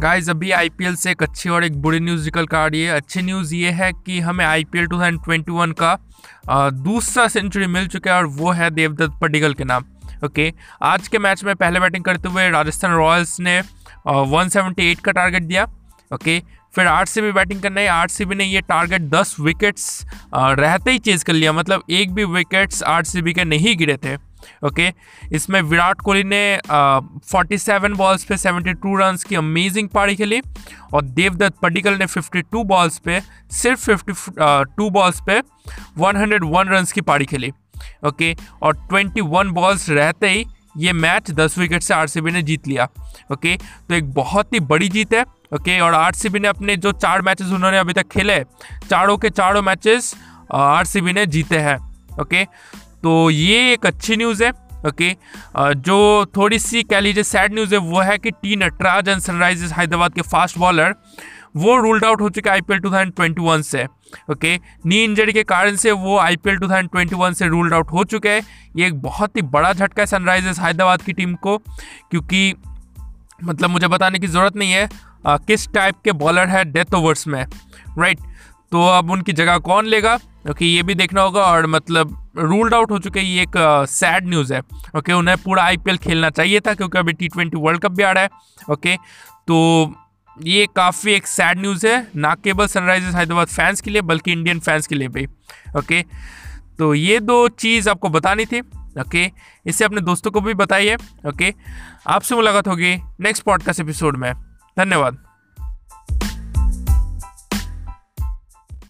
Guys अभी IPL से एक अच्छी और एक बुरी न्यूज़ निकल कर आ रही है। अच्छी न्यूज़ ये है कि हमें आईपीएल 2021 का दूसरा सेंचुरी मिल चुका है और वो है देवदत्त पडिगल के नाम। ओके आज के मैच में पहले बैटिंग करते हुए राजस्थान रॉयल्स ने वन का टारगेट दिया। ओके फिर आर सी बैटिंग करना है आर सी ने ये टारगेट 10 विकेट्स रहते ही चेज कर लिया। मतलब एक भी विकेट्स आर के नहीं गिरे थे। ओके? इसमें विराट कोहली ने फोर्टी सेवन बॉल्स पे सेवेंटी टू रन की अमेजिंग पारी खेली और देवदत्त पडिकल ने फिफ्टी टू बॉल्स पे, सिर्फ़ फिफ्टी टू बॉल्स पे वन हंड्रेड वन रन की पारी खेली, ओके? और ट्वेंटी वन बॉल्स रहते ही ये मैच दस विकेट से आरसीबी ने जीत लिया, ओके? तो एक बहुत ही बड़ी जीत है, ओके? और आरसीबी ने अपने जो चार मैचेस उन्होंने अभी तक खेले, चारों के चारों मैचेस आरसीबी ने जीते हैं, ओके? तो ये एक अच्छी न्यूज़ है ओके जो थोड़ी सी कह लीजिए सैड न्यूज़ है वो है कि T Nataraj and Sunrisers Hyderabad के फास्ट बॉलर वो रूल्ड आउट हो चुके आईपीएल 2021 से ओके नी इंजरी के कारण से वो आईपीएल 2021 से रूल्ड आउट हो चुके हैं। ये एक बहुत ही बड़ा झटका है सनराइजर्स हैदराबाद की टीम को क्योंकि मतलब मुझे बताने की ज़रूरत नहीं है आ, किस टाइप के बॉलर है डेथ ओवर्स में राइट तो अब उनकी जगह कौन लेगा? ओके ये भी देखना होगा और मतलब रूल्ड आउट हो चुके हैं, ये एक सैड न्यूज़ है ओके उन्हें पूरा आईपीएल खेलना चाहिए था क्योंकि अभी टी ट्वेंटी वर्ल्ड कप भी आ रहा है ओके तो ये काफ़ी एक सैड न्यूज़ है, ना केवल सनराइजर्स हैदराबाद फैंस के लिए, बल्कि इंडियन फैंस के लिए भी ओके तो ये दो चीज़ आपको बतानी थी ओके इससे अपने दोस्तों को भी बताइए ओके आपसे मुलाकात होगी नेक्स्ट पॉडकास्ट एपिसोड में, धन्यवाद।